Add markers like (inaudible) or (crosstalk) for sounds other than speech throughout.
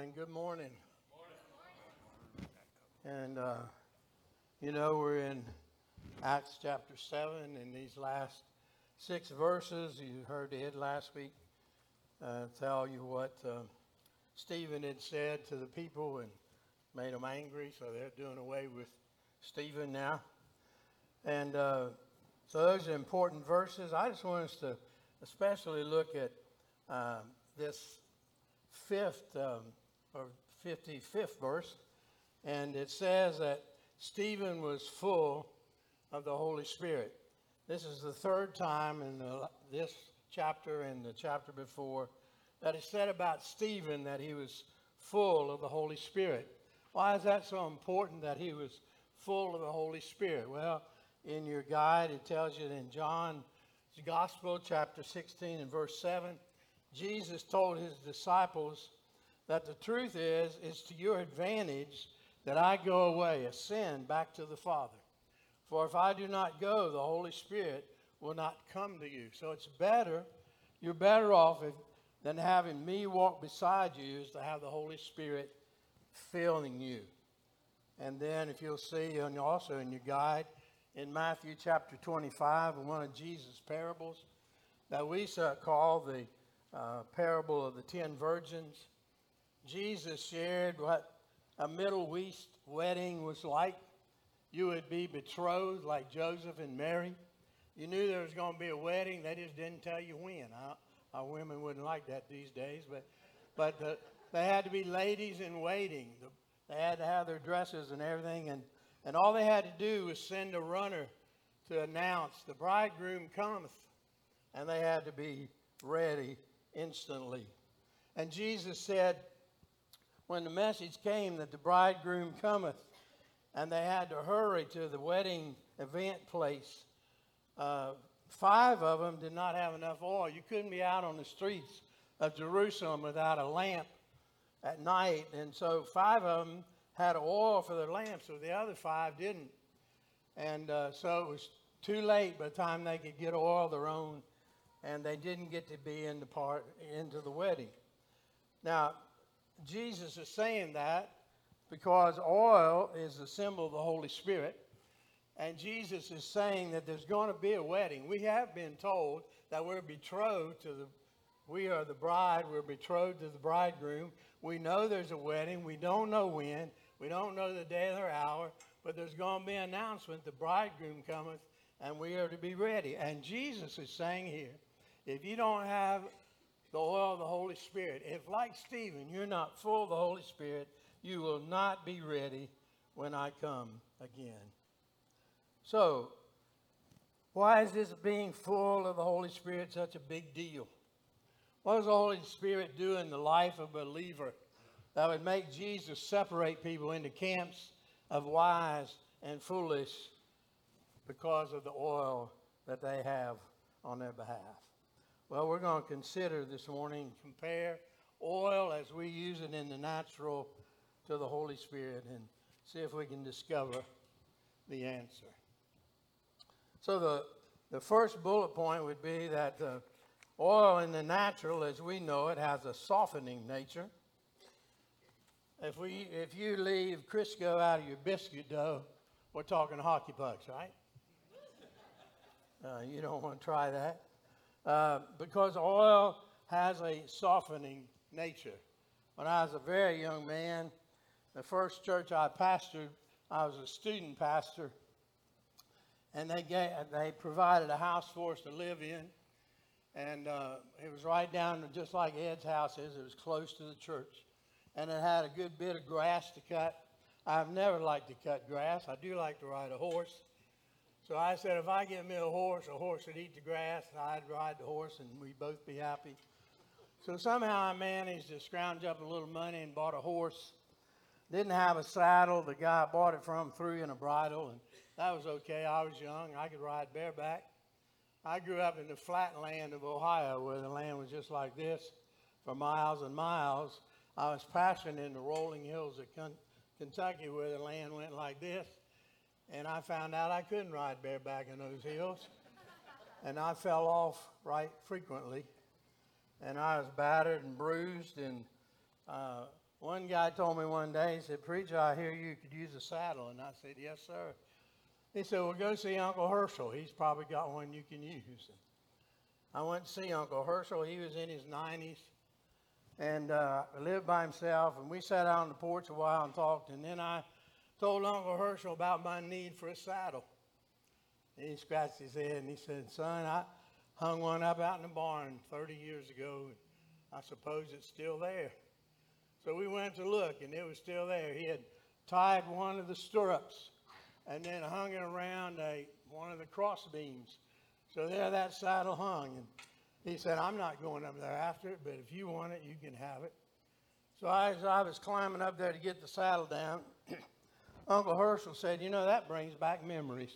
and good morning. And, uh, you know, we're in Acts chapter 7, in these last six verses. You heard it last week uh, tell you what uh, Stephen had said to the people and made them angry, so they're doing away with Stephen now. And uh, so those are important verses. I just want us to especially look at um, this fifth um, or 55th verse, and it says that Stephen was full of the Holy Spirit. This is the third time in the, this chapter and the chapter before that it said about Stephen that he was full of the Holy Spirit. Why is that so important that he was full of the Holy Spirit? Well, in your guide, it tells you in John's Gospel, chapter 16 and verse 7, Jesus told his disciples that the truth is, it's to your advantage that I go away, ascend back to the Father. For if I do not go, the Holy Spirit will not come to you. So it's better, you're better off if, than having me walk beside you, is to have the Holy Spirit filling you. And then, if you'll see, and also in your guide, in Matthew chapter 25, one of Jesus' parables that we call the uh, parable of the ten virgins. Jesus shared what a Middle East wedding was like. You would be betrothed like Joseph and Mary. You knew there was going to be a wedding. They just didn't tell you when. Our, women wouldn't like that these days, but but the, they had to be ladies in waiting. They had to have their dresses and everything, and and all they had to do was send a runner to announce the bridegroom cometh, and they had to be ready instantly. And Jesus said, when the message came that the bridegroom cometh, and they had to hurry to the wedding event place, uh, five of them did not have enough oil. You couldn't be out on the streets of Jerusalem without a lamp at night. And so five of them had oil for their lamps, so the other five didn't. And uh, so it was too late by the time they could get oil their own and they didn't get to be in the part into the wedding. Now, Jesus is saying that because oil is a symbol of the Holy Spirit, and Jesus is saying that there's going to be a wedding. We have been told that we're betrothed to the we are the bride, we're betrothed to the bridegroom. We know there's a wedding, we don't know when, we don't know the day or hour, but there's going to be an announcement the bridegroom cometh and we are to be ready. And Jesus is saying here if you don't have the oil of the Holy Spirit, if like Stephen, you're not full of the Holy Spirit, you will not be ready when I come again. So, why is this being full of the Holy Spirit such a big deal? What does the Holy Spirit do in the life of a believer that would make Jesus separate people into camps of wise and foolish because of the oil that they have on their behalf? Well, we're going to consider this morning, compare oil as we use it in the natural to the Holy Spirit and see if we can discover the answer. So, the, the first bullet point would be that the oil in the natural, as we know it, has a softening nature. If, we, if you leave Crisco out of your biscuit dough, we're talking hockey pucks, right? (laughs) Uh, you don't want to try that. Uh, because oil has a softening nature. When I was a very young man, the first church I pastored, I was a student pastor, and they gave, they provided a house for us to live in, and uh, it was right down just like Ed's house is. It was close to the church, and it had a good bit of grass to cut. I've never liked to cut grass. I do like to ride a horse, so I said, if I get me a horse, a horse would eat the grass, I'd ride the horse, and we'd both be happy. So somehow I managed to scrounge up a little money and bought a horse. Didn't have a saddle. The guy I bought it from threw in a bridle, and that was okay. I was young. I could ride bareback. I grew up in the flat land of Ohio where the land was just like this for miles and miles. I was passing in the rolling hills of Kentucky where the land went like this. And I found out I couldn't ride bareback in those hills. And I fell off right frequently. And I was battered and bruised. And uh, One guy told me one day, he said, Preacher, I hear you could use a saddle. And I said, Yes, sir. He said, Well, go see Uncle Herschel. He's probably got one you can use. I went to see Uncle Herschel. He was in his 90s and uh, lived by himself. And we sat out on the porch a while and talked. And then I told Uncle Herschel about my need for a saddle. And he scratched his head and he said, Son, I hung one up out in the barn 30 years ago. And I suppose it's still there. So we went to look, and it was still there. He had tied one of the stirrups and then hung it around a, one of the cross beams. So there that saddle hung. And he said, I'm not going up there after it, but if you want it, you can have it. So as I was climbing up there to get the saddle down, Uncle Herschel said, You know, that brings back memories.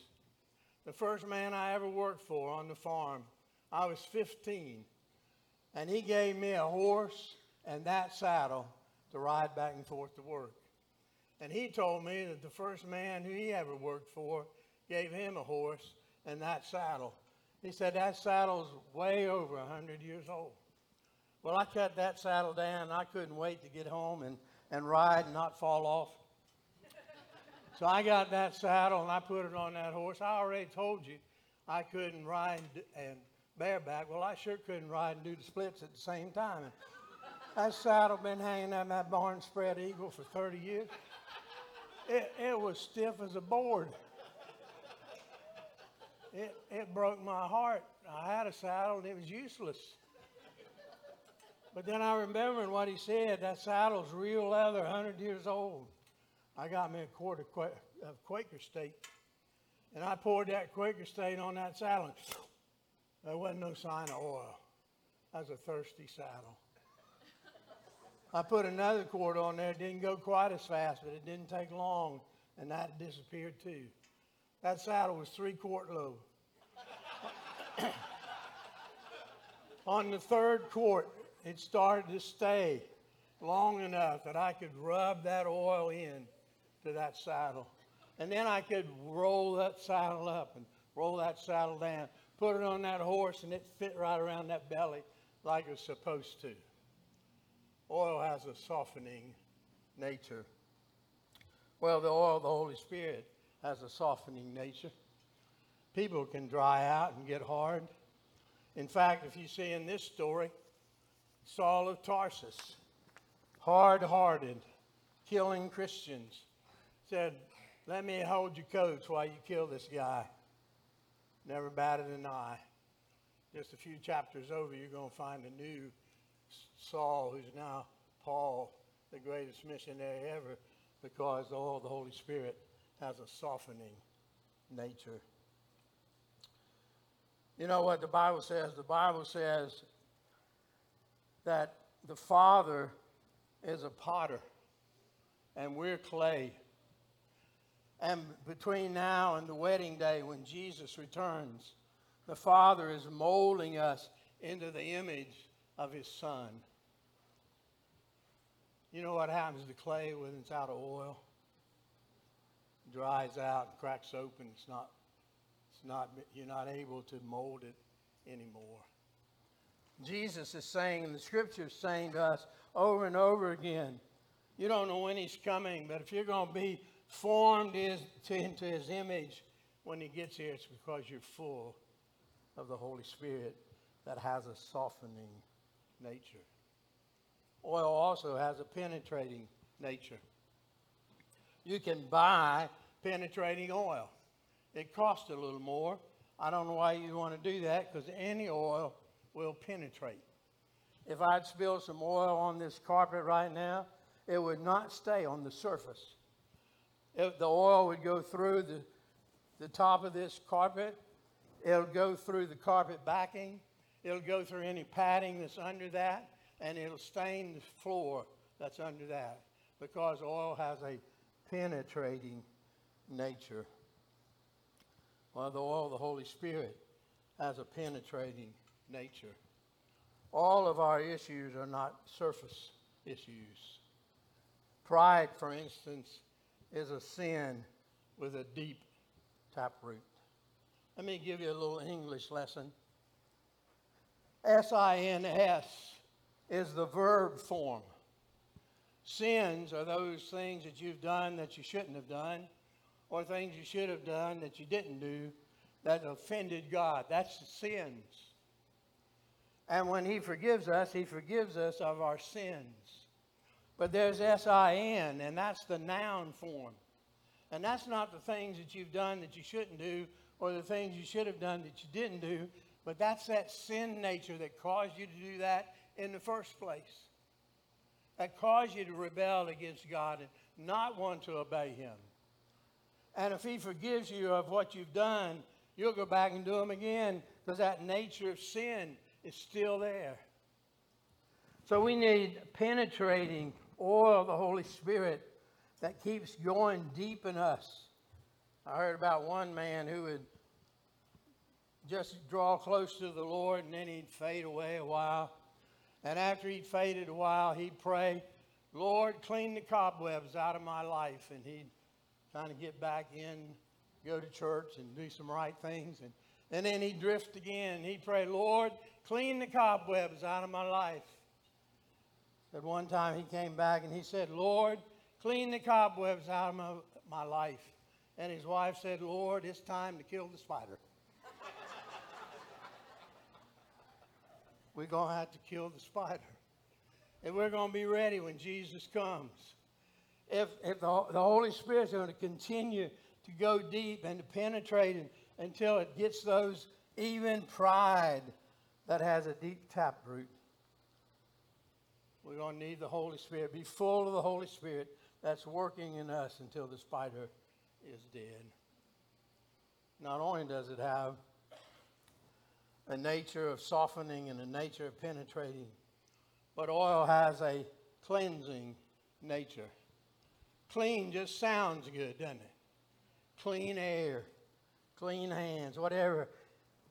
The first man I ever worked for on the farm, I was 15, and he gave me a horse and that saddle to ride back and forth to work. And he told me that the first man who he ever worked for gave him a horse and that saddle. He said that saddle's way over 100 years old. Well, I cut that saddle down. I couldn't wait to get home and, and ride and not fall off. So I got that saddle and I put it on that horse. I already told you I couldn't ride and bareback. Well, I sure couldn't ride and do the splits at the same time. That saddle been hanging on my barn spread eagle for 30 years. It, it was stiff as a board. It, it broke my heart. I had a saddle and it was useless. But then I remembered what he said. That saddle's real leather, 100 years old. I got me a quart of, Qua- of Quaker State. And I poured that Quaker State on that saddle. There wasn't no sign of oil. That was a thirsty saddle. I put another quart on there. It didn't go quite as fast, but it didn't take long, and that disappeared too. That saddle was three quart low. (coughs) on the third quart, it started to stay long enough that I could rub that oil in to that saddle. And then I could roll that saddle up and roll that saddle down, put it on that horse, and it fit right around that belly like it was supposed to. Oil has a softening nature. Well, the oil of the Holy Spirit has a softening nature. People can dry out and get hard. In fact, if you see in this story, Saul of Tarsus, hard hearted, killing Christians, said, Let me hold your coats while you kill this guy. Never batted an eye. Just a few chapters over, you're going to find a new Saul, who's now Paul, the greatest missionary ever, because all the Holy Spirit has a softening nature. You know what the Bible says? The Bible says that the Father is a potter and we're clay. And between now and the wedding day when Jesus returns, the Father is molding us into the image of his son. You know what happens to clay when it's out of oil? It dries out, cracks open. It's not, it's not, you're not able to mold it anymore. Jesus is saying, and the scripture is saying to us over and over again, you don't know when he's coming, but if you're going to be formed is to, into his image when he gets here, it's because you're full of the Holy Spirit that has a softening nature. Oil also has a penetrating nature. You can buy penetrating oil. It costs a little more. I don't know why you want to do that because any oil will penetrate. If I'd spill some oil on this carpet right now, it would not stay on the surface. If the oil would go through the, the top of this carpet, it'll go through the carpet backing, It'll go through any padding that's under that, and it'll stain the floor that's under that because oil has a penetrating nature. Well, the oil of the Holy Spirit has a penetrating nature. All of our issues are not surface issues. Pride, for instance, is a sin with a deep taproot. Let me give you a little English lesson. S I N S is the verb form. Sins are those things that you've done that you shouldn't have done, or things you should have done that you didn't do that offended God. That's the sins. And when He forgives us, He forgives us of our sins. But there's S I N, and that's the noun form. And that's not the things that you've done that you shouldn't do or the things you should have done that you didn't do, but that's that sin nature that caused you to do that in the first place. That caused you to rebel against God and not want to obey Him. And if He forgives you of what you've done, you'll go back and do them again because that nature of sin is still there. So we need penetrating oil of the Holy Spirit that keeps going deep in us. I heard about one man who would just draw close to the Lord and then he'd fade away a while. And after he'd faded a while, he'd pray, Lord, clean the cobwebs out of my life. And he'd kind of get back in, go to church and do some right things. And, and then he'd drift again. He'd pray, Lord, clean the cobwebs out of my life. At one time he came back and he said, Lord, clean the cobwebs out of my, my life. And his wife said, Lord, it's time to kill the spider. we're going to have to kill the spider. And we're going to be ready when Jesus comes. If, if the, the Holy Spirit's going to continue to go deep and to penetrate it until it gets those even pride that has a deep taproot. We're going to need the Holy Spirit. Be full of the Holy Spirit that's working in us until the spider is dead. Not only does it have a nature of softening and a nature of penetrating, but oil has a cleansing nature. Clean just sounds good, doesn't it? Clean air, clean hands, whatever.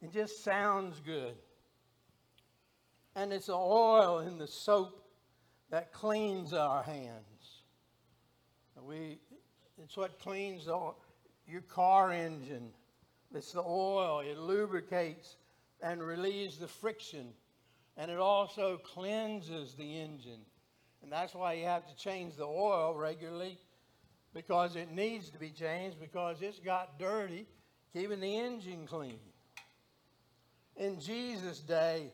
It just sounds good. And it's the oil in the soap that cleans our hands. We, it's what cleans your car engine. It's the oil. It lubricates and relieves the friction. And it also cleanses the engine. And that's why you have to change the oil regularly because it needs to be changed because it's got dirty, keeping the engine clean. In Jesus' day,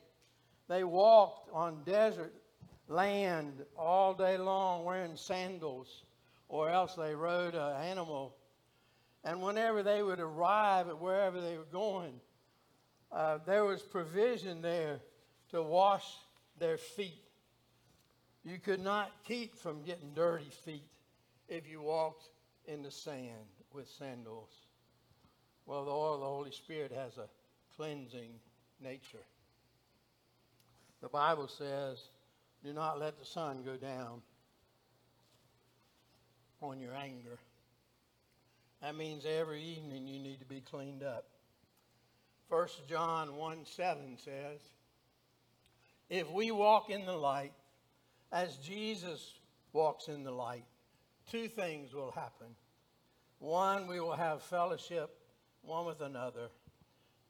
they walked on desert land all day long wearing sandals, or else they rode an animal. And whenever they would arrive at wherever they were going, uh, there was provision there to wash their feet. You could not keep from getting dirty feet if you walked in the sand with sandals. Well, the oil of the Holy Spirit has a cleansing nature. The Bible says do not let the sun go down on your anger. That means every evening you need to be cleaned up. 1 John 1 7 says, If we walk in the light as Jesus walks in the light, two things will happen. One, we will have fellowship one with another.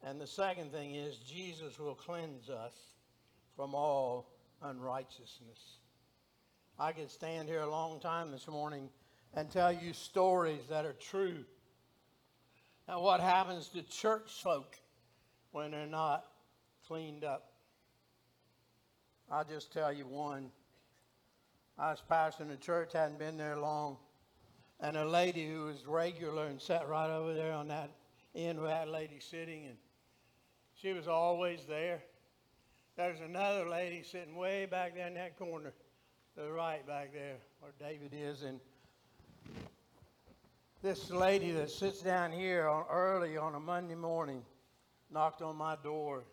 And the second thing is, Jesus will cleanse us from all unrighteousness. I could stand here a long time this morning and tell you stories that are true. And what happens to church folk when they're not cleaned up. I'll just tell you one. I was pastoring a church, hadn't been there long, and a lady who was regular and sat right over there on that end where that lady sitting, and she was always there. There's another lady sitting way back there in that corner, to the right back there, where David is. And this lady that sits down here on, early on a Monday morning knocked on my door.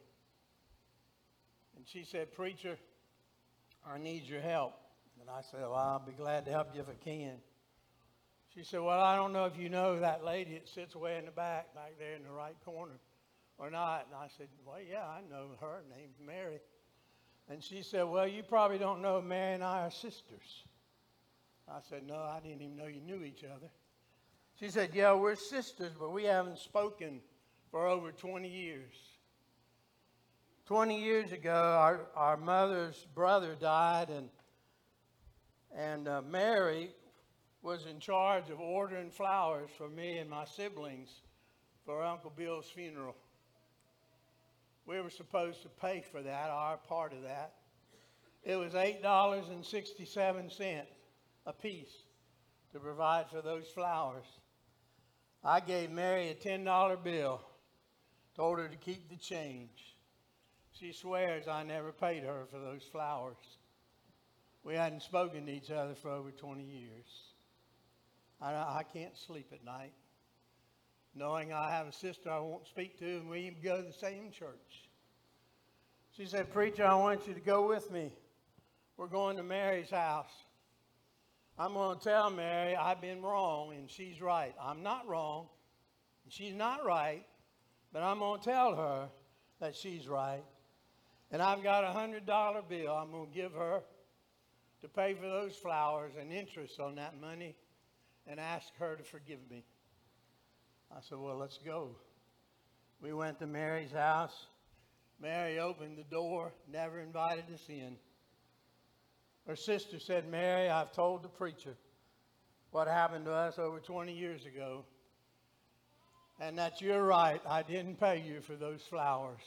And she said, Preacher, I need your help. And I said, Well, I'll be glad to help you if I can. She said, Well, I don't know if you know that lady that sits way in the back, back there in the right corner or not? And I said, Well, yeah, I know her. Her name's Mary. And she said, Well, you probably don't know Mary and I are sisters. I said, No, I didn't even know you knew each other. She said, Yeah, we're sisters, but we haven't spoken for over 20 years. 20 years ago, our, our mother's brother died, and, And uh, Mary was in charge of ordering flowers for me and my siblings for Uncle Bill's funeral. We were supposed to pay for that, our part of that. It was $8.67 a piece to provide for those flowers. I gave Mary a $10 bill, told her to keep the change. She swears I never paid her for those flowers. We hadn't spoken to each other for over 20 years. I, I can't sleep at night knowing I have a sister I won't speak to and we even go to the same church. She said, Preacher, I want you to go with me. We're going to Mary's house. I'm going to tell Mary I've been wrong and she's right. I'm not wrong. She's not right, but I'm going to tell her that she's right. And I've got a $100 bill I'm going to give her to pay for those flowers and interest on that money and ask her to forgive me. I said, Well, let's go. We went to Mary's house. Mary opened the door, never invited us in. Her sister said, Mary, I've told the preacher what happened to us over 20 years ago. And that you're right. I didn't pay you for those flowers.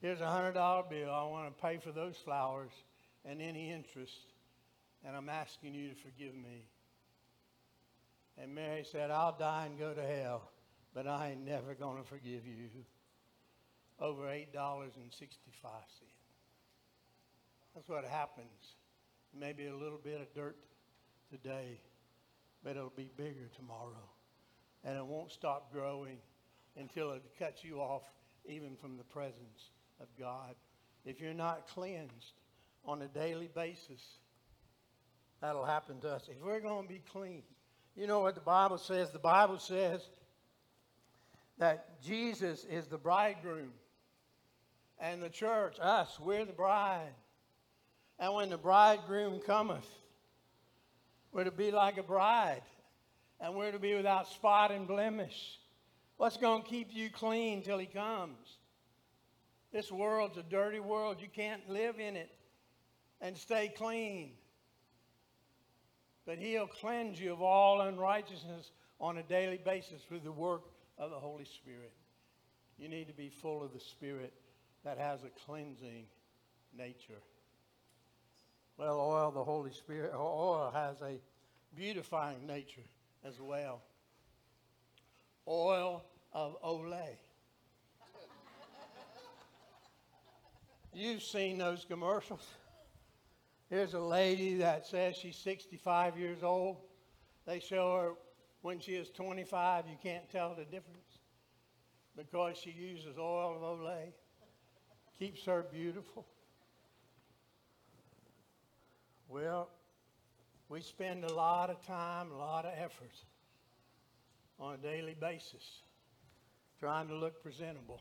Here's a $100 bill. I want to pay for those flowers and any interest. And I'm asking you to forgive me. And Mary said, I'll die and go to hell, but I ain't never going to forgive you. Over $8.65. That's what happens. Maybe a little bit of dirt today, but it'll be bigger tomorrow. And it won't stop growing until it cuts you off even from the presence of God. If you're not cleansed on a daily basis, that'll happen to us. If we're going to be clean, you know what the Bible says? The Bible says that Jesus is the bridegroom and the church, us, we're the bride. And when the bridegroom cometh, we're to be like a bride, and we're to be without spot and blemish. What's going to keep you clean till he comes? This world's a dirty world. You can't live in it and stay clean. But he'll cleanse you of all unrighteousness on a daily basis through the work of the Holy Spirit. You need to be full of the Spirit that has a cleansing nature. Well, oil, the Holy Spirit, oil has a beautifying nature as well. Oil of Olay. You've seen those commercials. Here's a lady that says she's 65 years old. They show her when she is 25, you can't tell the difference because she uses oil of Olay. Keeps her beautiful. Well, we spend a lot of time, a lot of effort on a daily basis trying to look presentable.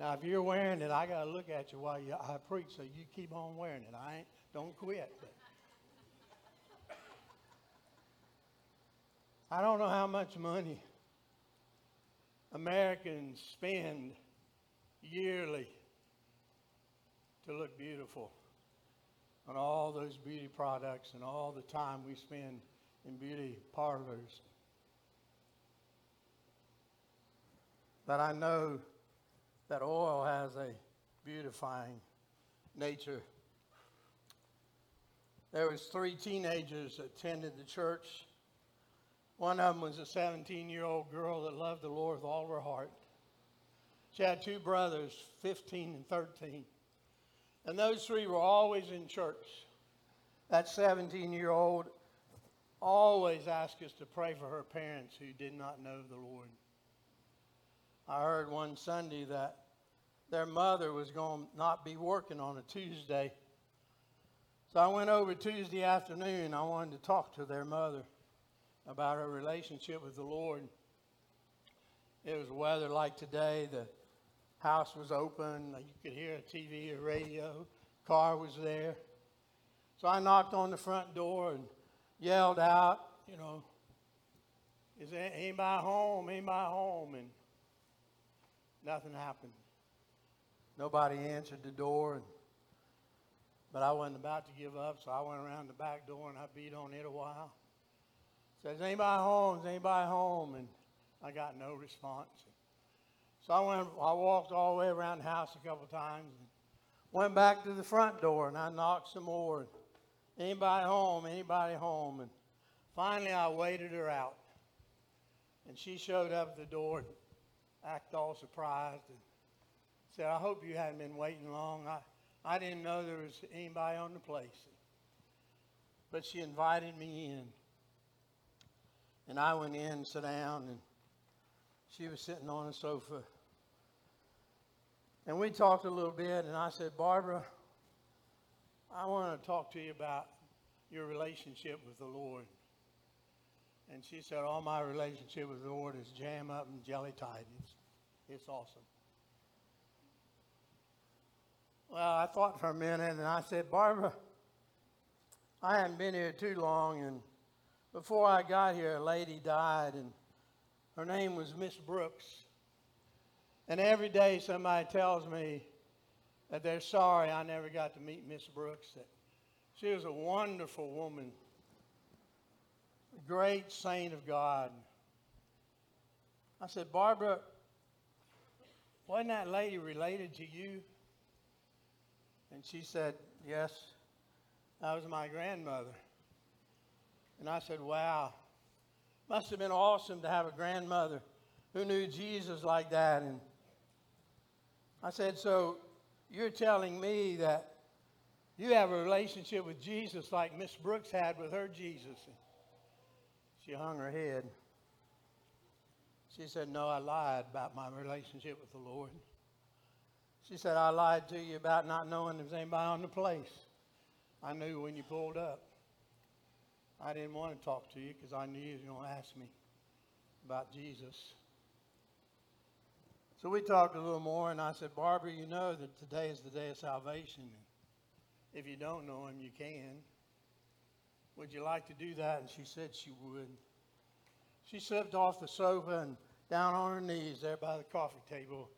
Now, if you're wearing it, I got to look at you while you, I preach, so you keep on wearing it. I ain't, don't quit. But. I don't know how much money Americans spend yearly to look beautiful on all those beauty products and all the time we spend in beauty parlors. But I know that oil has a beautifying nature. There was three teenagers that attended the church. One of them was a 17-year-old girl that loved the Lord with all her heart. She had two brothers, 15 and 13. And those three were always in church. That 17 year old always asked us to pray for her parents who did not know the Lord. I heard one Sunday that their mother was going to not be working on a Tuesday. So I went over Tuesday afternoon. I wanted to talk to their mother about her relationship with the Lord. It was weather like today. The House was open. You could hear a TV or radio. Car was there. So I knocked on the front door and yelled out, you know, is anybody home? Anybody home? And nothing happened. Nobody answered the door. And But I wasn't about to give up, so I went around the back door and I beat on it a while. Says, anybody home? Is anybody home? And I got no response. So I went, I walked all the way around the house a couple times and went back to the front door and I knocked some more. Anybody home? Anybody home? And finally I waited her out. And she showed up at the door acted all surprised and said, I hope you hadn't been waiting long. I, I didn't know there was anybody on the place. But she invited me in. And I went in and sat down, and she was sitting on a sofa. And we talked a little bit, and I said, Barbara, I want to talk to you about your relationship with the Lord. And she said, All my relationship with the Lord is jam up and jelly tight. It's, it's awesome. Well, I thought for a minute and I said, Barbara, I hadn't been here too long, and before I got here, a lady died, and her name was Miss Brooks. And every day somebody tells me that they're sorry I never got to meet Miss Brooks. That she was a wonderful woman, great saint of God. I said, Barbara, wasn't that lady related to you? And she said, Yes, that was my grandmother. And I said, Wow, must have been awesome to have a grandmother who knew Jesus like that. And I said, So you're telling me that you have a relationship with Jesus like Miss Brooks had with her Jesus? She hung her head. She said, No, I lied about my relationship with the Lord. She said, I lied to you about not knowing there was anybody on the place. I knew when you pulled up. I didn't want to talk to you because I knew you were going to ask me about Jesus. So we talked a little more, and I said, Barbara, you know that today is the day of salvation. If you don't know him, you can. Would you like to do that? And she said she would. She slipped off the sofa and down on her knees there by the coffee table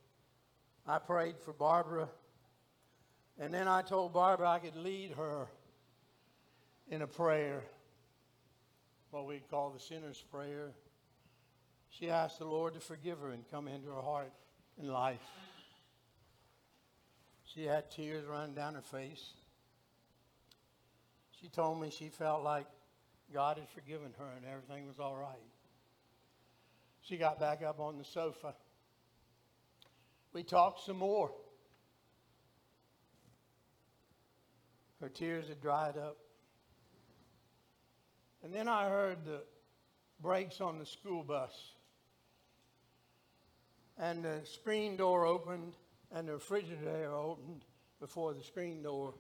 I prayed for Barbara. And then I told Barbara I could lead her in a prayer, what we call the sinner's prayer. She asked the Lord to forgive her and come into her heart and life. She had tears running down her face. She told me she felt like God had forgiven her and everything was all right. She got back up on the sofa we talked some more. Her tears had dried up. And then I heard the brakes on the school bus. And the screen door opened and the refrigerator opened before the screen door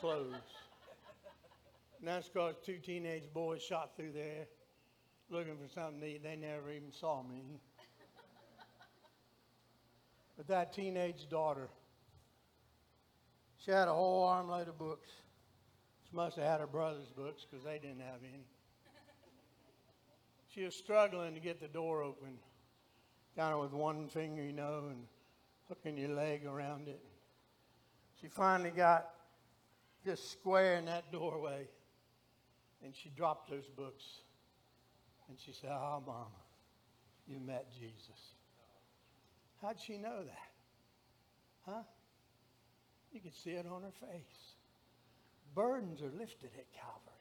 closed. Because two teenage boys shot through there looking for something to eat. They never even saw me. But that teenage daughter, she had a whole armload of books. She must have had her brother's books because they didn't have any. She was struggling to get the door open, kind of with one finger, you know, and hooking your leg around it. She finally got just square in that doorway, and she dropped those books. And she said, Oh, Mama, you met Jesus. How'd she know that? Huh? You could see it on her face. Burdens are lifted at Calvary.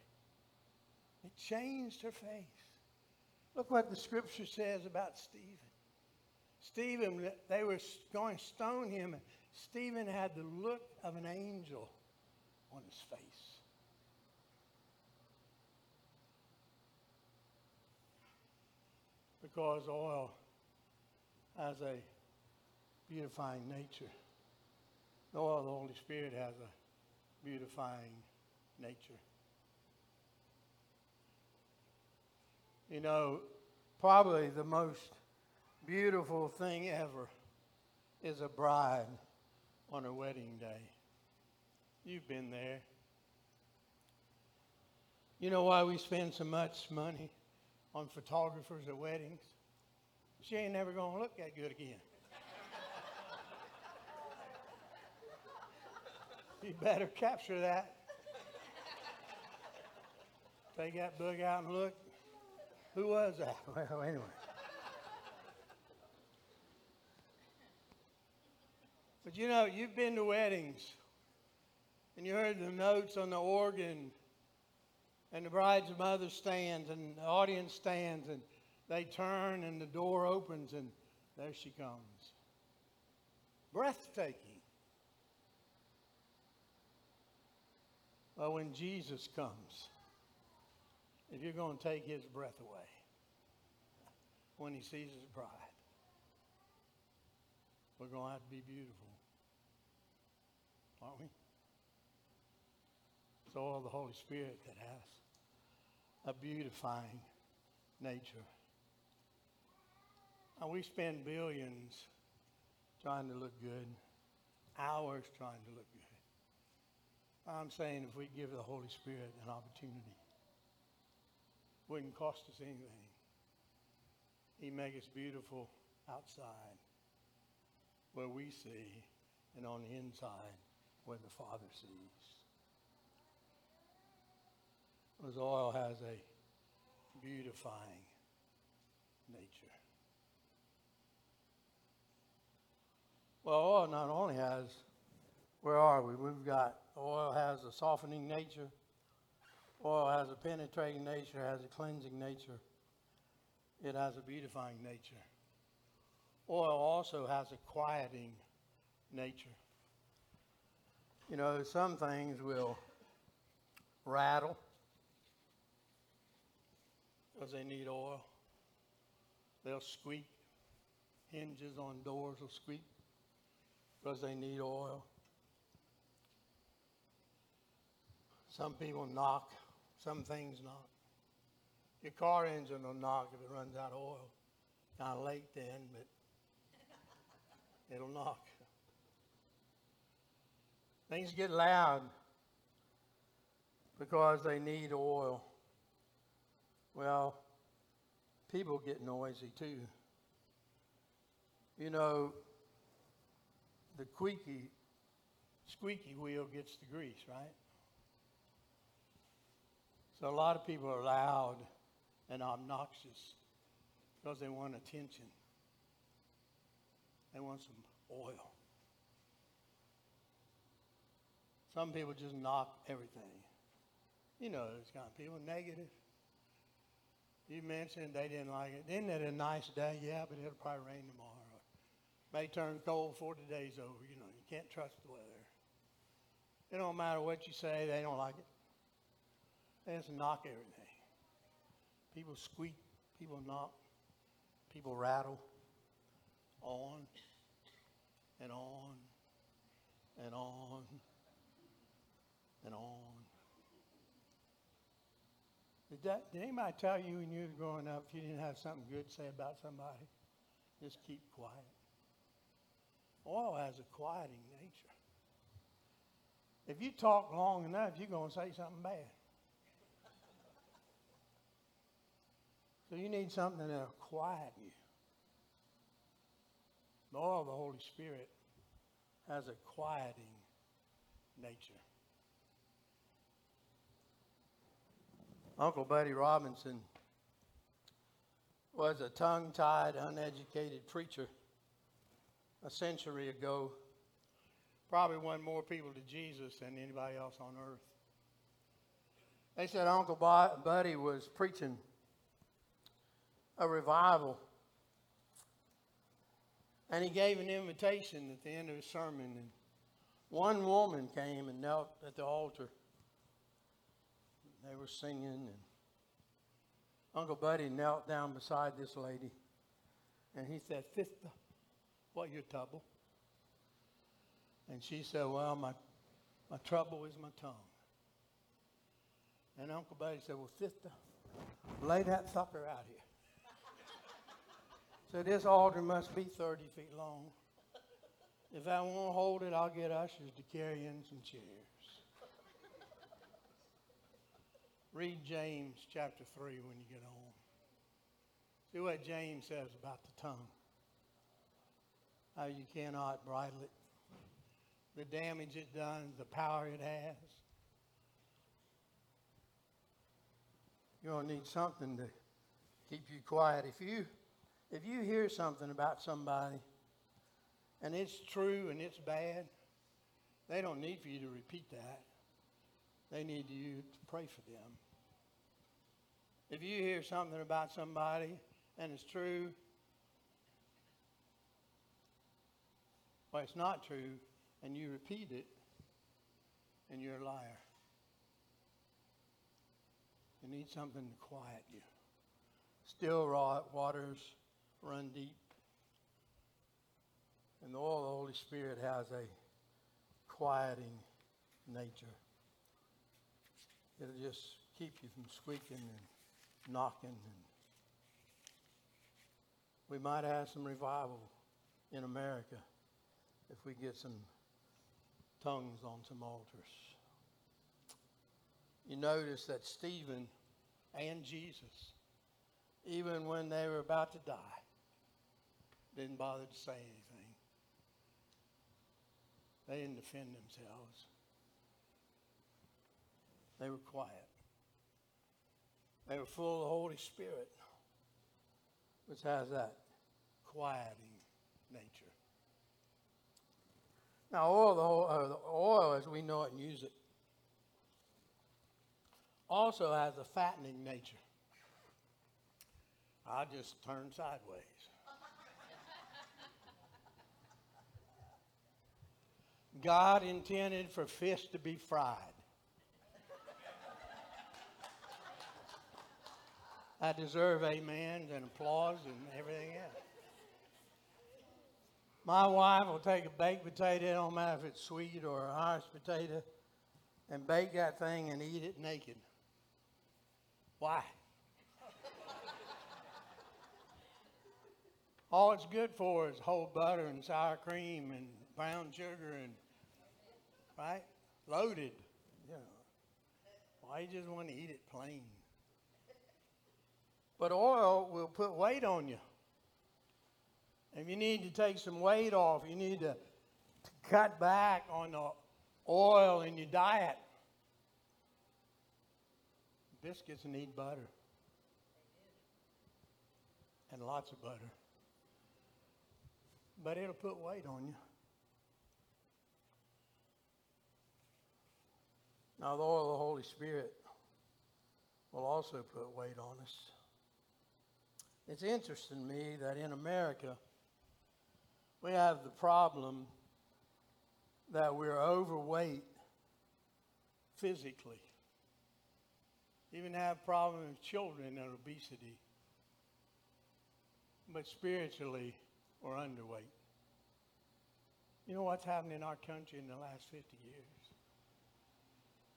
It changed her face. Look what the scripture says about Stephen. Stephen, they were going to stone him. And Stephen had the look of an angel on his face. Because oil has a beautifying nature. The oil of the Holy Spirit has a beautifying nature. You know, probably the most beautiful thing ever is a bride on her wedding day. You've been there. You know why we spend so much money on photographers at weddings? She ain't never going to look that good again. You better capture that. Take that book out and look. Who was that? (laughs) Well, anyway. But you know, you've been to weddings and you heard the notes on the organ and the bride's mother stands and the audience stands and they turn and the door opens and there she comes. Breathtaking. Well, when Jesus comes, if you're going to take his breath away when he sees his bride, we're going to have to be beautiful. Aren't we? It's all the Holy Spirit that has a beautifying nature. And we spend billions trying to look good, hours trying to look good. I'm saying if we give the Holy Spirit an opportunity, wouldn't cost us anything. He makes us beautiful outside where we see and on the inside where the Father sees. Because oil has a beautifying nature. Well, oil not only has, where are we? We've got oil has a softening nature, oil has a penetrating nature, has a cleansing nature, it has a beautifying nature. Oil also has a quieting nature. You know, some things will rattle because they need oil. They'll squeak. Hinges on doors will squeak because they need oil. Some people knock, some things knock. Your car engine will knock if it runs out of oil. Kind of late then, but it'll knock. Things get loud because they need oil. Well, people get noisy too. You know, the squeaky, squeaky wheel gets the grease, right? So a lot of people are loud and obnoxious because they want attention. They want some oil. Some people just knock everything. You know those kind of people, negative. You mentioned they didn't like it. Isn't it a nice day? Yeah, but it'll probably rain tomorrow. May turn cold before the day's over. You know, you can't trust the weather. It don't matter what you say, they don't like it. They just knock everything. People squeak, people knock, people rattle on and on and on and on. Did, that, did anybody tell you when you were growing up if you didn't have something good to say about somebody, just keep quiet? Oil has a quieting nature. If you talk long enough, you're going to say something bad. So you need something that'll quiet you. The oil of the Holy Spirit has a quieting nature. Uncle Buddy Robinson was a tongue tied, uneducated preacher a century ago. Probably won more people to Jesus than anybody else on earth. They said Uncle Buddy was preaching a revival. And he gave an invitation at the end of his sermon. And one woman came and knelt at the altar. They were singing, and Uncle Buddy knelt down beside this lady, and he said, Sister, what your trouble? And she said, Well, my, my trouble is my tongue. And Uncle Buddy said, Well, sister, lay that sucker out here. so this altar must be 30 feet long. If I won't hold it, I'll get ushers to carry in some chairs. Read James chapter 3 when you get home. See what James says about the tongue. How you cannot bridle it, the damage it done, the power it has. You're going to need something to keep you quiet. If you, if you hear something about somebody and it's true and it's bad, they don't need for you to repeat that. They need you to pray for them. If you hear something about somebody and it's true, well, it's not true, and you repeat it, and you're a liar. You need something to quiet you. Still raw waters run deep. And the oil of the Holy Spirit has a quieting nature. It'll just keep you from squeaking and knocking. And we might have some revival in America if we get some tongues on some altars. You notice that Stephen and Jesus, even when they were about to die, didn't bother to say anything. They didn't defend themselves. They were quiet. They were full of the Holy Spirit, which has that quieting nature. Now, oil, uh, the oil as we know it and use it, also has a fattening nature. I just turn sideways. God intended for fish to be fried. I deserve amens and applause and everything else. My wife will take a baked potato, it don't matter if it's sweet or a Irish potato, and bake that thing and eat it naked. Why? All it's good for is whole butter and sour cream and brown sugar and right? Loaded. You know. Why you just want to eat it plain? But oil will put weight on you. If you need to take some weight off, you need to, cut back on the oil in your diet. Biscuits need butter. And lots of butter. But it'll put weight on you. Now, the oil of the Holy Spirit will also put weight on us. It's interesting to me that in America, we have the problem that we're overweight physically. Even have problems with children and obesity. But spiritually, we're underweight. You know what's happened in our country in the last 50 years?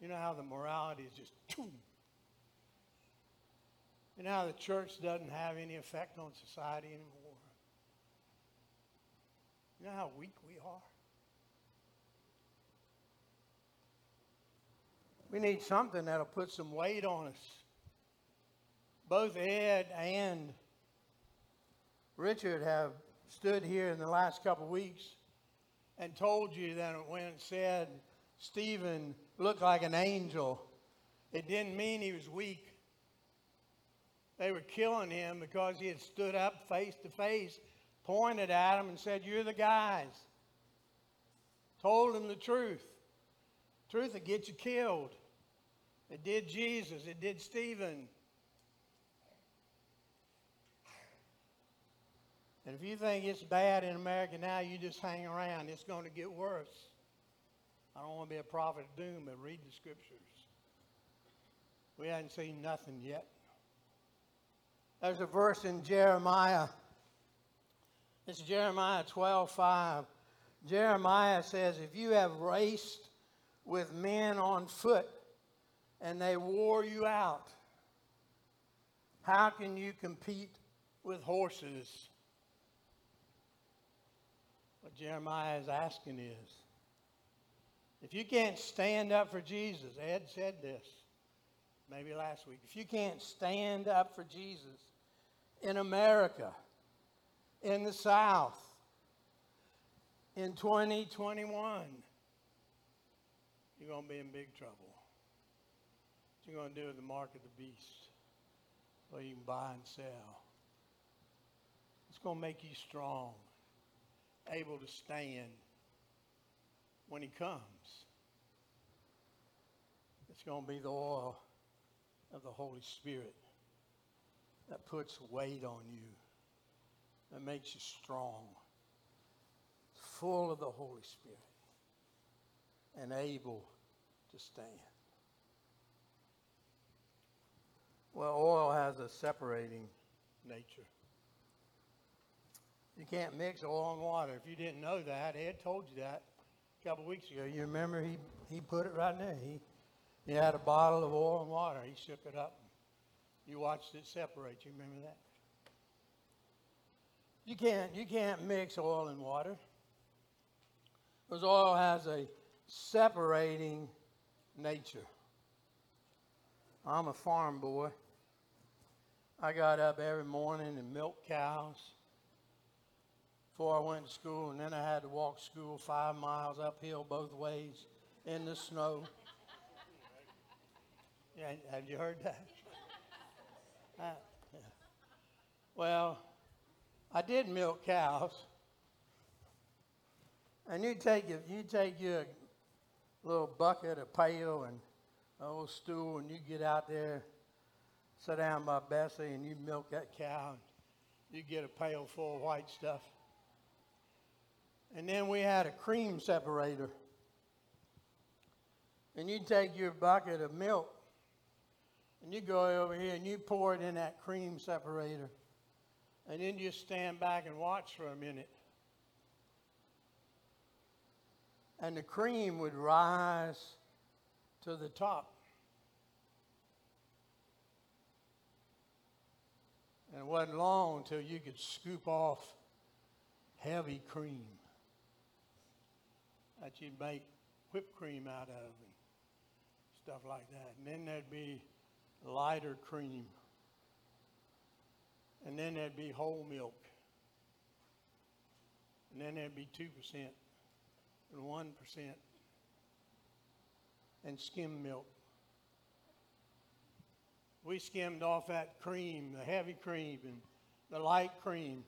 You know how the morality is just how the church doesn't have any effect on society anymore. You know how weak we are? We need something that'll put some weight on us. Both Ed and Richard have stood here in the last couple of weeks and told you that when it said Stephen looked like an angel, it didn't mean he was weak. They were killing him because he had stood up face to face pointed at them and said, You're the guys. Told them the truth. Truth will get you killed. It did Jesus, it did Stephen. And if you think it's bad in America now, you just hang around. It's going to get worse. I don't want to be a prophet of doom, but read the scriptures. We haven't seen nothing yet. There's a verse in Jeremiah it's Jeremiah 12 5. Jeremiah says, If you have raced with men on foot and they wore you out, how can you compete with horses? What Jeremiah is asking is if you can't stand up for Jesus, Ed said this maybe last week, if you can't stand up for Jesus in America, in the South in 2021. you're going to be in big trouble. What you're going to do with the mark of the beast, where you can buy and sell. It's going to make you strong, able to stand when he comes. It's going to be the oil of the Holy Spirit that puts weight on you, that makes you strong, full of the Holy Spirit, and able to stand. Well, oil has a separating nature. You can't mix oil and water. If you didn't know that, Ed told you that a couple weeks ago. You remember he, he put it right there. He, he had a bottle of oil and water. He shook it up. You watched it separate. You remember that? You can't, you can't mix oil and water. Because oil has a separating nature. I'm a farm boy. I got up every morning and milked cows before I went to school, and then I had to walk school five miles uphill both ways in the snow. Yeah, have you heard that? (laughs) Uh, yeah. Well, I did milk cows, and you take your, you take your little bucket, a pail, and an old stool, and you get out there, sit down by Bessie, and you milk that cow. And you get a pail full of white stuff. And then we had a cream separator. And you take your bucket of milk and you go over here and you pour it in that cream separator. And then you stand back and watch for a minute. And the cream would rise to the top. And it wasn't long until you could scoop off heavy cream that you'd make whipped cream out of and stuff like that. And then there'd be lighter cream. And then there'd be whole milk. And then there'd be 2% and 1% and skim milk. We skimmed off that cream, the heavy cream and the light cream.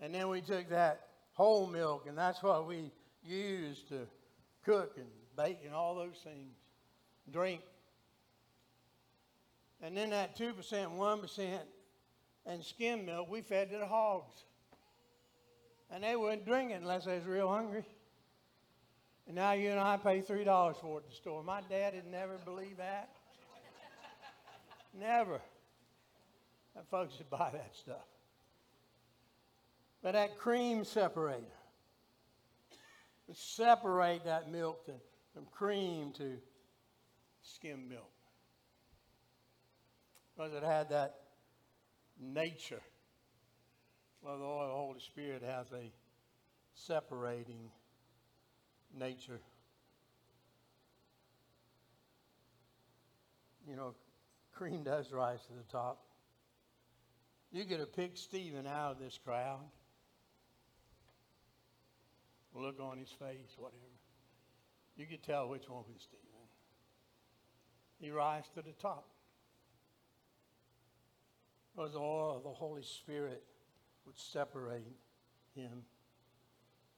And then we took that whole milk, and that's what we use to cook and bake and all those things, drink. And then that 2%, 1%, and skim milk, we fed to the hogs. And they wouldn't drink it unless they was real hungry. And now you and I pay $3 for it at the store. My dad would never believe that. never. That folks would buy that stuff. But that cream separator, separate that milk to, from cream to skim milk. Because it had that nature. Well, the Holy Spirit has a separating nature. You know, cream does rise to the top. You could have picked Stephen out of this crowd look on his face, whatever. You could tell which one was Stephen. He rise to the top. Because oil of the Holy Spirit would separate him,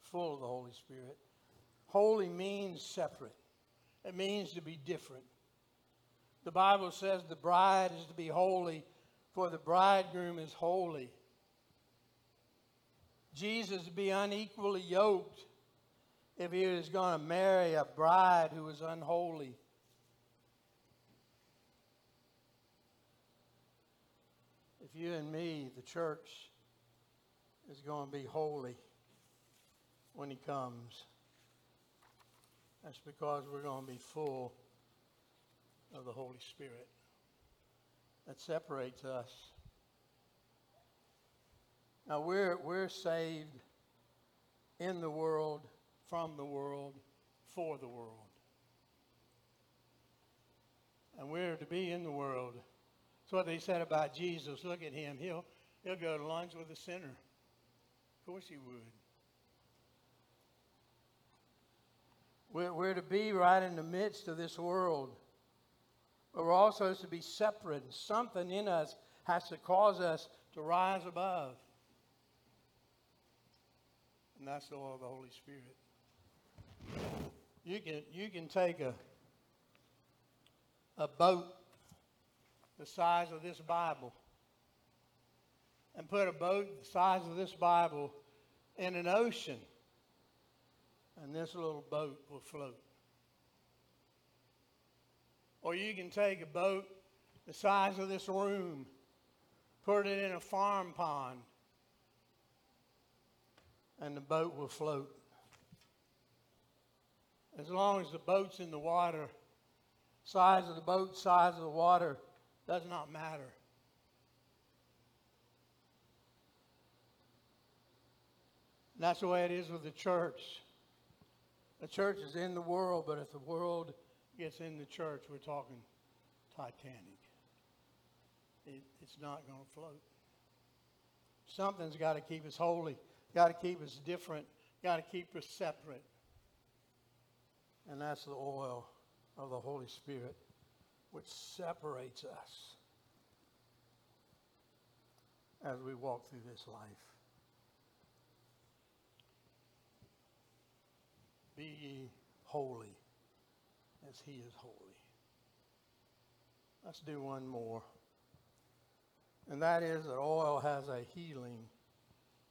full of the Holy Spirit. Holy means separate. It means to be different. The Bible says the bride is to be holy, for the bridegroom is holy. Jesus be unequally yoked if he was going to marry a bride who was unholy. If you and me, the church, is going to be holy when he comes, that's because we're going to be full of the Holy Spirit that separates us now we're, we're saved in the world, from the world, for the world. And we're to be in the world. That's what they said about Jesus. Look at him. He'll, he'll go to lunch with a sinner. Of course he would. We're, we're to be right in the midst of this world. But we're also to be separate. Something in us has to cause us to rise above. And that's the oil of the Holy Spirit. You can, you can take a, a boat the size of this Bible and put a boat the size of this Bible in an ocean, and this little boat will float. Or you can take a boat the size of this room, put it in a farm pond, and the boat will float. As long as the boat's in the water, size of the boat, size of the water does not matter. And that's the way it is with the church. The church is in the world, but if the world gets in the church, we're talking Titanic. It, it's not going to float. Something's got to keep us holy, got to keep us different, got to keep us separate. And that's the oil of the Holy Spirit, which separates us as we walk through this life. Be ye holy as he is holy. Let's do one more. And that is that oil has a healing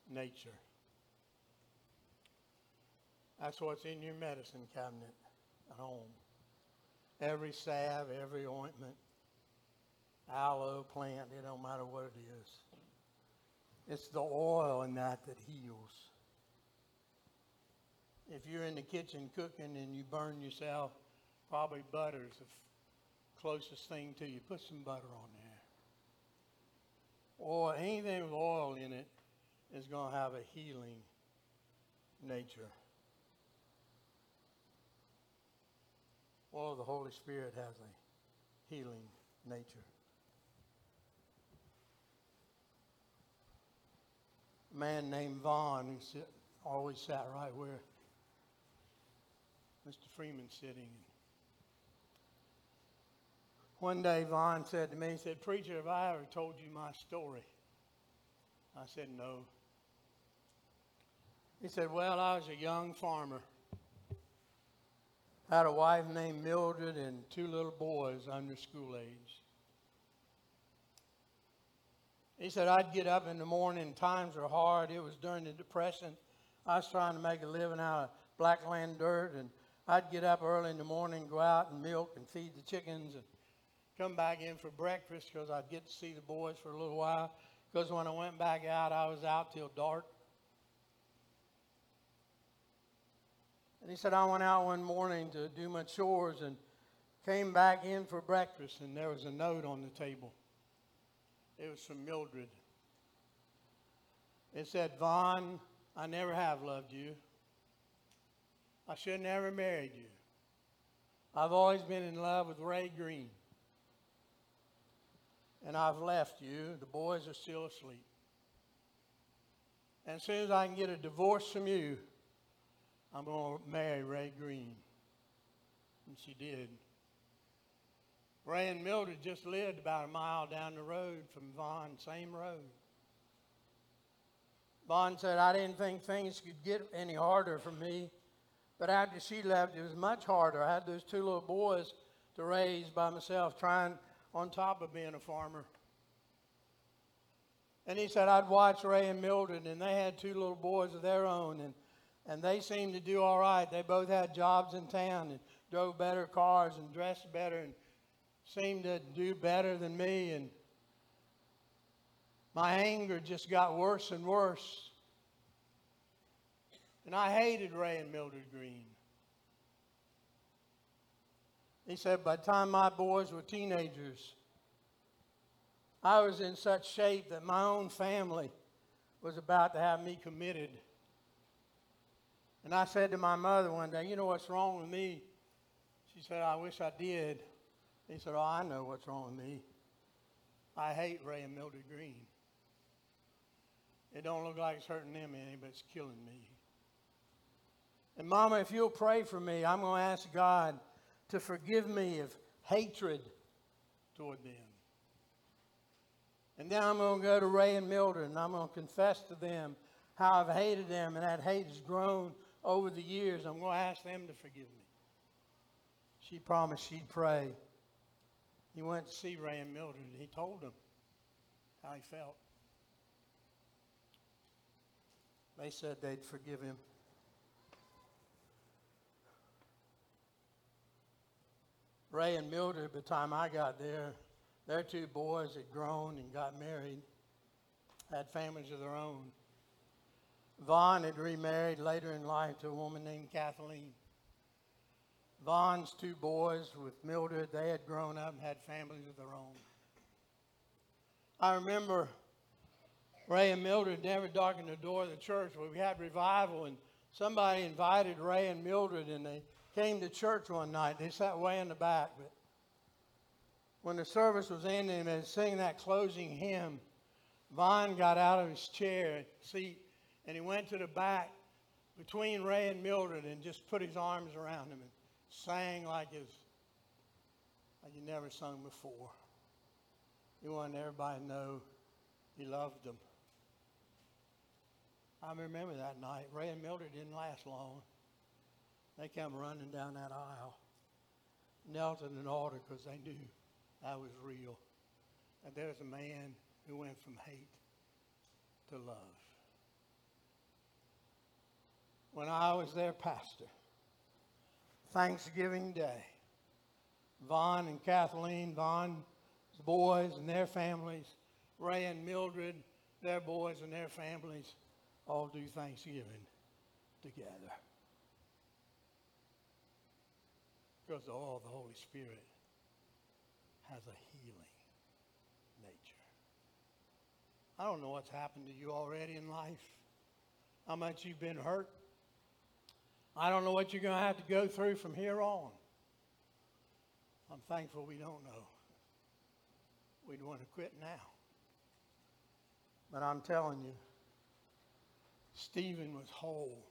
nature. That's what's in your medicine cabinet at home. Every salve, every ointment, aloe plant, it don't matter what it is. It's the oil in that that heals. If you're in the kitchen cooking and you burn yourself, probably butter is the closest thing to you. Put some butter on there. Or anything with oil in it is going to have a healing nature. Well, the Holy Spirit has a healing nature. A man named Vaughn sit, always sat right where Mr. Freeman's sitting. One day, Vaughn said to me, he said, Preacher, have I ever told you my story? I said, No. He said, Well, I was a young farmer. Had a wife named Mildred and two little boys under school age. He said, I'd get up in the morning, times were hard. It was during the Depression. I was trying to make a living out of black land dirt, and I'd get up early in the morning, go out and milk and feed the chickens, and come back in for breakfast because I'd get to see the boys for a little while. Because when I went back out, I was out till dark. And he said, I went out one morning to do my chores and came back in for breakfast, and there was a note on the table. It was from Mildred. It said, Vaughn, I never have loved you. I should have never married you. I've always been in love with Ray Green. And I've left you. The boys are still asleep. And as soon as I can get a divorce from you, I'm going to marry Ray Green. And she did. Ray and Mildred just lived about a mile down the road from Vaughn, same road. Vaughn said, I didn't think things could get any harder for me. But after she left, it was much harder. I had those two little boys to raise by myself, trying on top of being a farmer. And he said, I'd watch Ray and Mildred, and they had two little boys of their own. And and they seemed to do all right. They both had jobs in town and drove better cars and dressed better and seemed to do better than me. And my anger just got worse and worse. And I hated Ray and Mildred Green. He said, by the time my boys were teenagers, I was in such shape that my own family was about to have me committed. And I said to my mother one day, You know what's wrong with me? She said, I wish I did. He said, Oh, I know what's wrong with me. I hate Ray and Mildred Green. It don't look like it's hurting them any, but it's killing me. And, Mama, if you'll pray for me, I'm going to ask God to forgive me of hatred toward them. And then I'm going to go to Ray and Mildred and I'm going to confess to them how I've hated them and that hate has grown over the years. I'm going to ask them to forgive me. She promised she'd pray. He went to see Ray and Mildred and he told them how he felt. They said they'd forgive him. Ray and Mildred, by the time I got there, their two boys had grown and got married, had families of their own. Vaughn had remarried later in life to a woman named Kathleen. Vaughn's two boys with Mildred, they had grown up and had families of their own. I remember Ray and Mildred never darkened the door of the church, but we had revival, and somebody invited Ray and Mildred, and they came to church one night. They sat way in the back, but when the service was ending and they that closing hymn, Vaughn got out of his chair seat and he went to the back between Ray and Mildred and just put his arms around them and sang like his like he never sung before. He wanted everybody to know he loved them. I remember that night. Ray and Mildred didn't last long. They came running down that aisle, knelt in an altar because they knew that was real. And there's a man who went from hate to love. When I was their pastor, Thanksgiving Day, Vaughn and Kathleen, Vaughn's boys and their families, Ray and Mildred, their boys and their families, all do Thanksgiving together. Because all the Holy Spirit has a healing nature. I don't know what's happened to you already in life, how much you've been hurt. I don't know what you're going to have to go through from here on. I'm thankful we don't know. We'd want to quit now. But I'm telling you, Stephen was whole.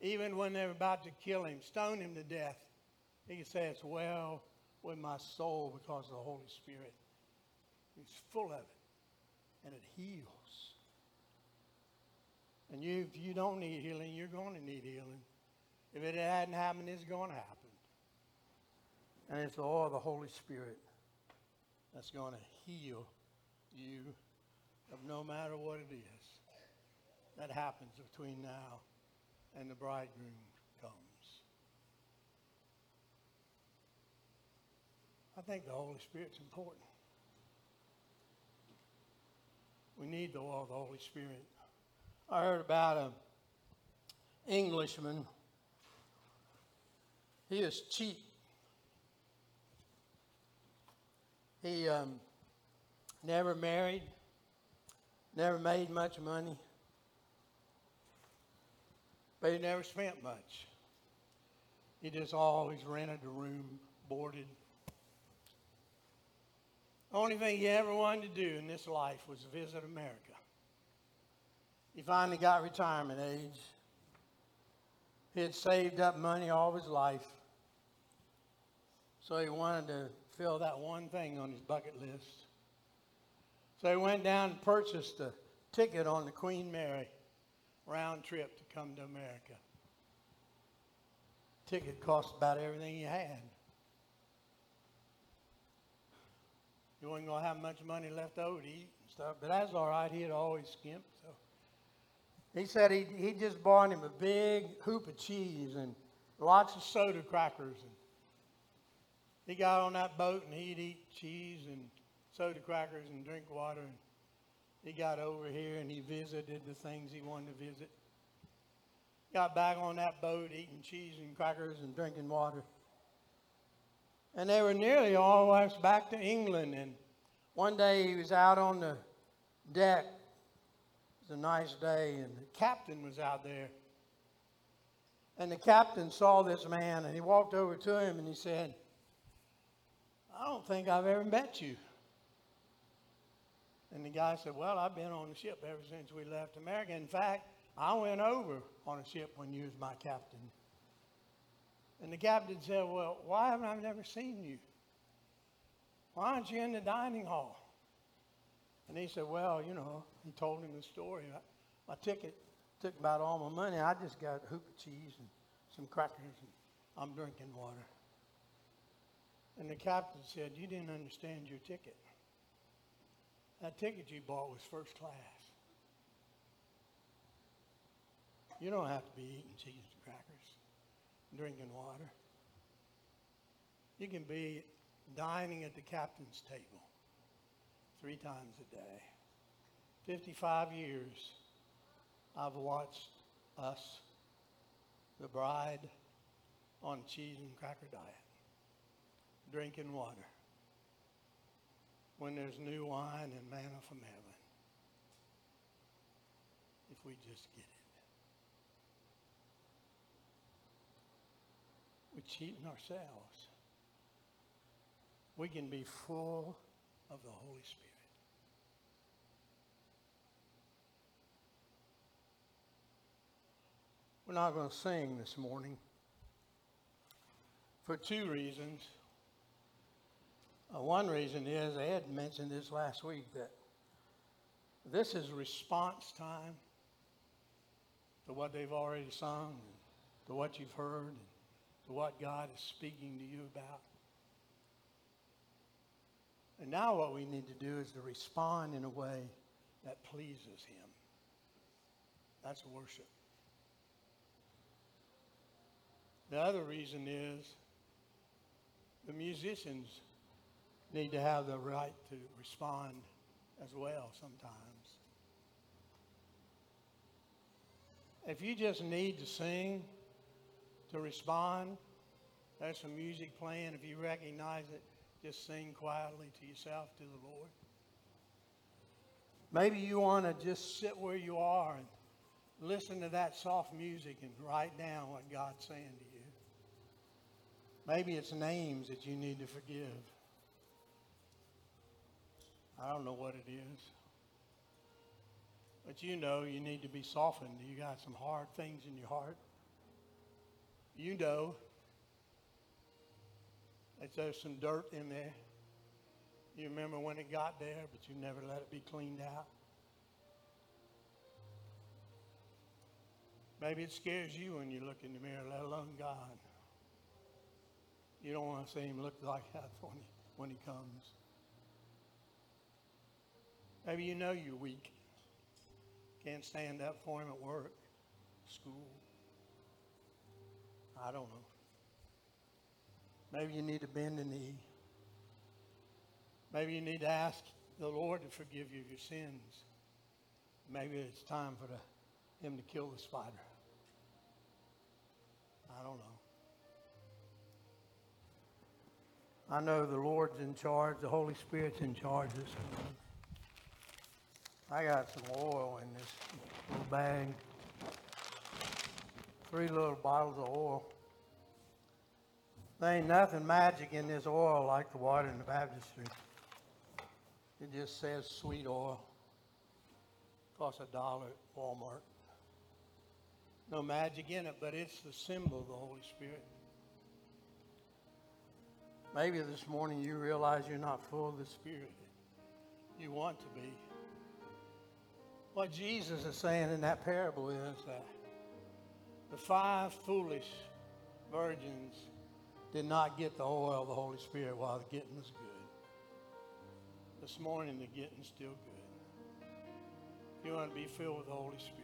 Even when they were about to kill him, stone him to death, he could say, It's well with my soul because of the Holy Spirit. He's full of it, and it heals. And you, if you don't need healing, you're going to need healing. If it hadn't happened, it's going to happen. And it's all the Holy Spirit that's going to heal you of no matter what it is that happens between now and the bridegroom comes. I think the Holy Spirit's important. We need the oil of the Holy Spirit. I heard about an Englishman. He was cheap. He um, never married, never made much money, but he never spent much. He just always rented a room, boarded. Only thing he ever wanted to do in this life was visit America. He finally got retirement age. He had saved up money all his life. So he wanted to fill that one thing on his bucket list. So he went down and purchased a ticket on the Queen Mary round trip to come to America. Ticket cost about everything he had. He wasn't going to have much money left over to eat and stuff, but that's all right. He had always skimped. So he said he he just bought him a big hoop of cheese and lots of soda crackers. And he got on that boat and he'd eat cheese and soda crackers and drink water. And he got over here and he visited the things he wanted to visit. Got back on that boat eating cheese and crackers and drinking water. And they were nearly all almost back to England. And one day he was out on the deck. A nice day, and the captain was out there. And the captain saw this man, and he walked over to him and he said, I don't think I've ever met you. And the guy said, Well, I've been on the ship ever since we left America. In fact, I went over on a ship when you was my captain. And the captain said, Well, why haven't I never seen you? Why aren't you in the dining hall? And he said, Well, you know, he told him the story. My ticket took about all my money. I just got a hoop of cheese and some crackers, and I'm drinking water. And the captain said, You didn't understand your ticket. That ticket you bought was first class. You don't have to be eating cheese and crackers, drinking water. You can be dining at the captain's table three times a day. 55 years I've watched us, the bride, on cheese and cracker diet, drinking water when there's new wine and manna from heaven. If we just get it. We're cheating ourselves. We can be full of the Holy Spirit. We're not going to sing this morning for two reasons. Uh, one reason is, Ed mentioned this last week, that this is response time to what they've already sung, to what you've heard, to what God is speaking to you about. And now what we need to do is to respond in a way that pleases Him. That's worship. The other reason is the musicians need to have the right to respond as well sometimes. If you just need to sing to respond, there's some music playing. If you recognize it, just sing quietly to yourself, to the Lord. Maybe you want to just sit where you are and listen to that soft music and write down what God's saying to you. Maybe it's names that you need to forgive. I don't know what it is. But you know you need to be softened. You got some hard things in your heart. You know that there's some dirt in there. You remember when it got there, but you never let it be cleaned out. Maybe it scares you when you look in the mirror, let alone God. You don't want to see him look like that (laughs) when he, when he comes. Maybe you know you're weak. Can't stand up for him at work, school. I don't know. Maybe you need to bend the knee. Maybe you need to ask the Lord to forgive you of your sins. Maybe it's time for the, him to kill the spider. I don't know. I know the Lord's in charge, the Holy Spirit's in charge this morning. I got some oil in this little bag. Three little bottles of oil. There ain't nothing magic in this oil like the water in the baptistry. It just says sweet oil. Costs a dollar at Walmart. No magic in it, but it's the symbol of the Holy Spirit. Maybe this morning you realize you're not full of the Spirit. You want to be. What Jesus is saying in that parable is that the five foolish virgins did not get the oil of the Holy Spirit while the getting was good. This morning, the getting's still good. You want to be filled with the Holy Spirit.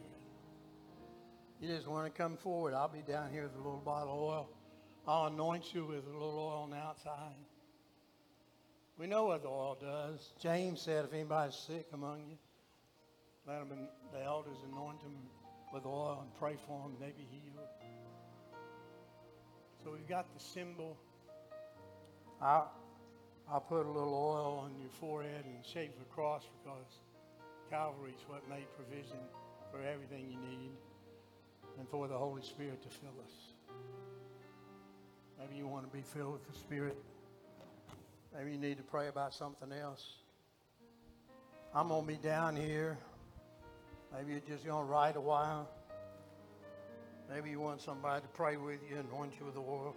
You just want to come forward. I'll be down here with a little bottle of oil. I'll anoint you with a little oil on the outside. We know what the oil does. James said, if anybody's sick among you, let them, the elders anoint them with oil and pray for them, they be healed. So we've got the symbol. I'll, I'll put a little oil on your forehead and shape the cross because Calvary's what made provision for everything you need and for the Holy Spirit to fill us. Maybe you want to be filled with the Spirit. Maybe you need to pray about something else. I'm going to be down here. Maybe you're just going to ride a while. Maybe you want somebody to pray with you and anoint you with oil.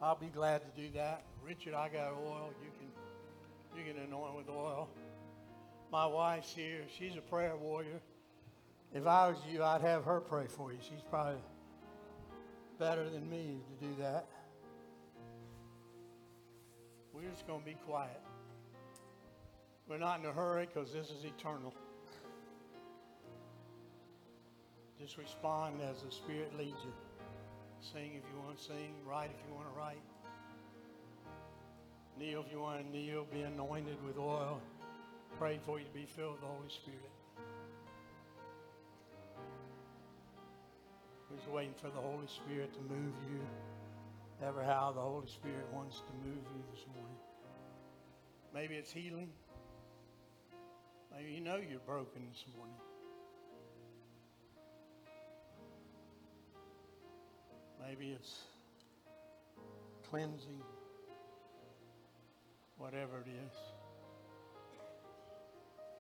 I'll be glad to do that. Richard, I got oil. You can you can anoint with oil. My wife's here. She's a prayer warrior. If I was you, I'd have her pray for you. She's probably better than me to do that. We're just going to be quiet. We're not in a hurry because this is eternal. Just respond as the Spirit leads you. Sing if you want to sing, write if you want to write. Kneel if you want to kneel, be anointed with oil. Pray for you to be filled with the Holy Spirit. We're just waiting for the Holy Spirit to move you. Ever how the Holy Spirit wants to move you this morning. Maybe it's healing. Maybe you know you're broken this morning. Maybe it's cleansing, whatever it is.